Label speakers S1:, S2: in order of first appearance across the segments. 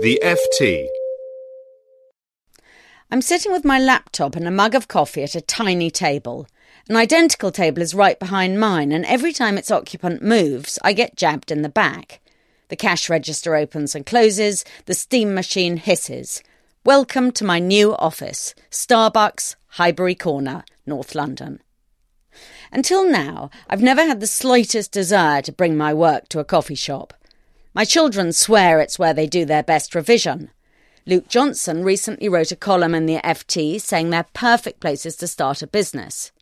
S1: The FT.
S2: I'm sitting with my laptop and a mug of coffee at a tiny table. An identical table is right behind mine, and every time its occupant moves, I get jabbed in the back. The cash register opens and closes, the steam machine hisses. Welcome to my new office, Starbucks, Highbury Corner, North London. Until now, I've never had the slightest desire to bring my work to a coffee shop. My children swear it's where they do their best revision. Luke Johnson recently wrote a column in the FT saying they're perfect places to start a business.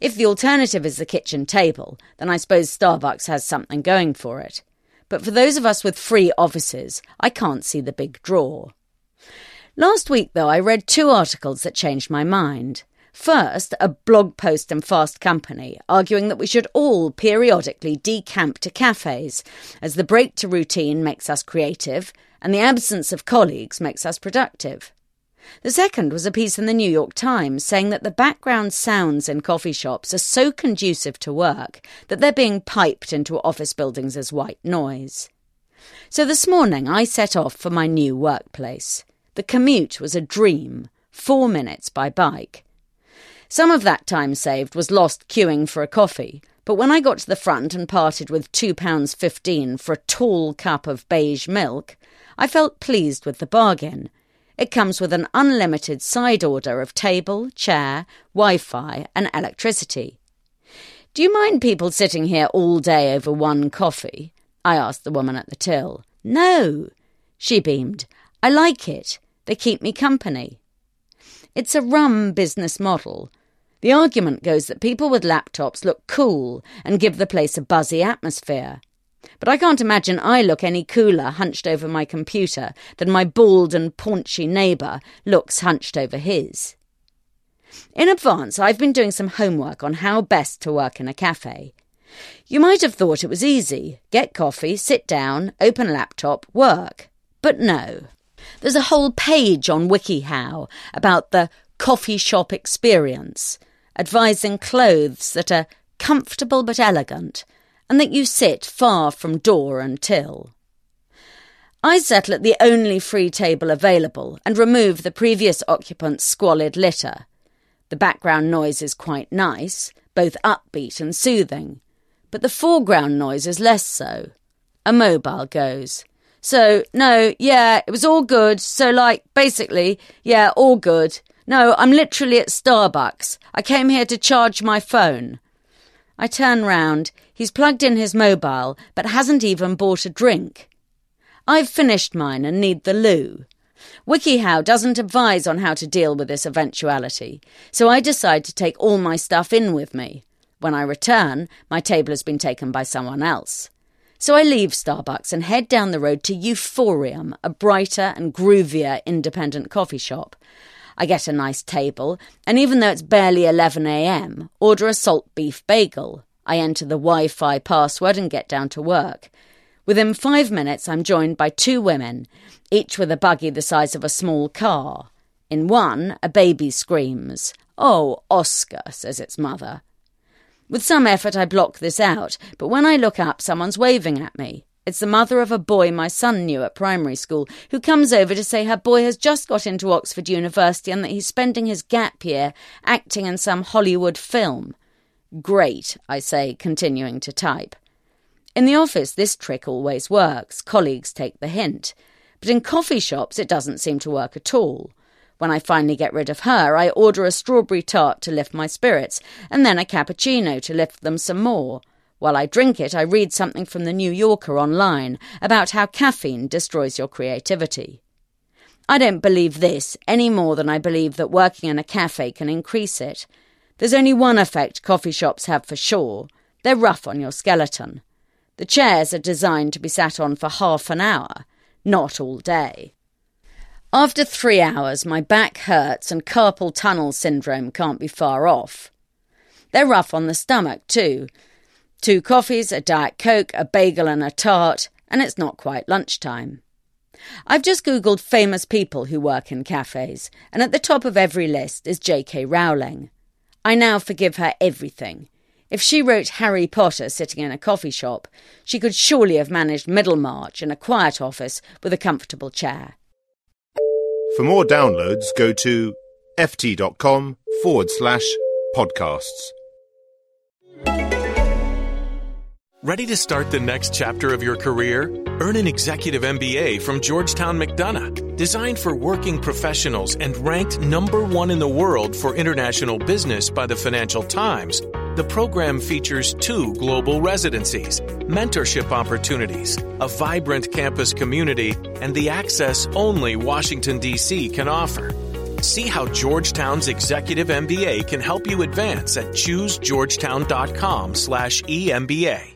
S2: If the alternative is the kitchen table, then I suppose Starbucks has something going for it. But for those of us with free offices, I can't see the big draw. Last week, though, I read two articles that changed my mind. First, a blog post in Fast Company arguing that we should all periodically decamp to cafes, as the break to routine makes us creative and the absence of colleagues makes us productive. The second was a piece in the New York Times saying that the background sounds in coffee shops are so conducive to work that they're being piped into office buildings as white noise. So this morning I set off for my new workplace. The commute was a dream, four minutes by bike. Some of that time saved was lost queuing for a coffee, but when I got to the front and parted with £2.15 for a tall cup of beige milk, I felt pleased with the bargain. It comes with an unlimited side order of table, chair, Wi Fi, and electricity. Do you mind people sitting here all day over one coffee? I asked the woman at the till. No, she beamed. I like it. They keep me company. It's a rum business model. The argument goes that people with laptops look cool and give the place a buzzy atmosphere. But I can't imagine I look any cooler hunched over my computer than my bald and paunchy neighbour looks hunched over his. In advance, I've been doing some homework on how best to work in a cafe. You might have thought it was easy get coffee, sit down, open laptop, work. But no. There's a whole page on WikiHow about the coffee shop experience advising clothes that are comfortable but elegant, and that you sit far from door and till. I settle at the only free table available and remove the previous occupant's squalid litter. The background noise is quite nice, both upbeat and soothing, but the foreground noise is less so. A mobile goes. So, no, yeah, it was all good. So, like, basically, yeah, all good. No, I'm literally at Starbucks. I came here to charge my phone. I turn round. He's plugged in his mobile, but hasn't even bought a drink. I've finished mine and need the loo. WikiHow doesn't advise on how to deal with this eventuality, so I decide to take all my stuff in with me. When I return, my table has been taken by someone else. So I leave Starbucks and head down the road to Euphorium, a brighter and groovier independent coffee shop. I get a nice table, and even though it's barely 11am, order a salt beef bagel. I enter the Wi Fi password and get down to work. Within five minutes, I'm joined by two women, each with a buggy the size of a small car. In one, a baby screams. Oh, Oscar, says its mother. With some effort, I block this out, but when I look up, someone's waving at me. It's the mother of a boy my son knew at primary school who comes over to say her boy has just got into Oxford University and that he's spending his gap year acting in some Hollywood film. Great, I say, continuing to type. In the office, this trick always works. Colleagues take the hint. But in coffee shops, it doesn't seem to work at all. When I finally get rid of her, I order a strawberry tart to lift my spirits, and then a cappuccino to lift them some more. While I drink it, I read something from the New Yorker online about how caffeine destroys your creativity. I don't believe this any more than I believe that working in a cafe can increase it. There's only one effect coffee shops have for sure they're rough on your skeleton. The chairs are designed to be sat on for half an hour, not all day. After three hours, my back hurts and carpal tunnel syndrome can't be far off. They're rough on the stomach, too. Two coffees, a Diet Coke, a bagel, and a tart, and it's not quite lunchtime. I've just Googled famous people who work in cafes, and at the top of every list is J.K. Rowling. I now forgive her everything. If she wrote Harry Potter sitting in a coffee shop, she could surely have managed Middlemarch in a quiet office with a comfortable chair.
S1: For more downloads, go to ft.com forward slash podcasts.
S3: Ready to start the next chapter of your career? Earn an executive MBA from Georgetown McDonough, designed for working professionals and ranked number one in the world for international business by the Financial Times. The program features two global residencies, mentorship opportunities, a vibrant campus community, and the access only Washington, D.C. can offer. See how Georgetown's Executive MBA can help you advance at choosegeorgetown.com slash EMBA.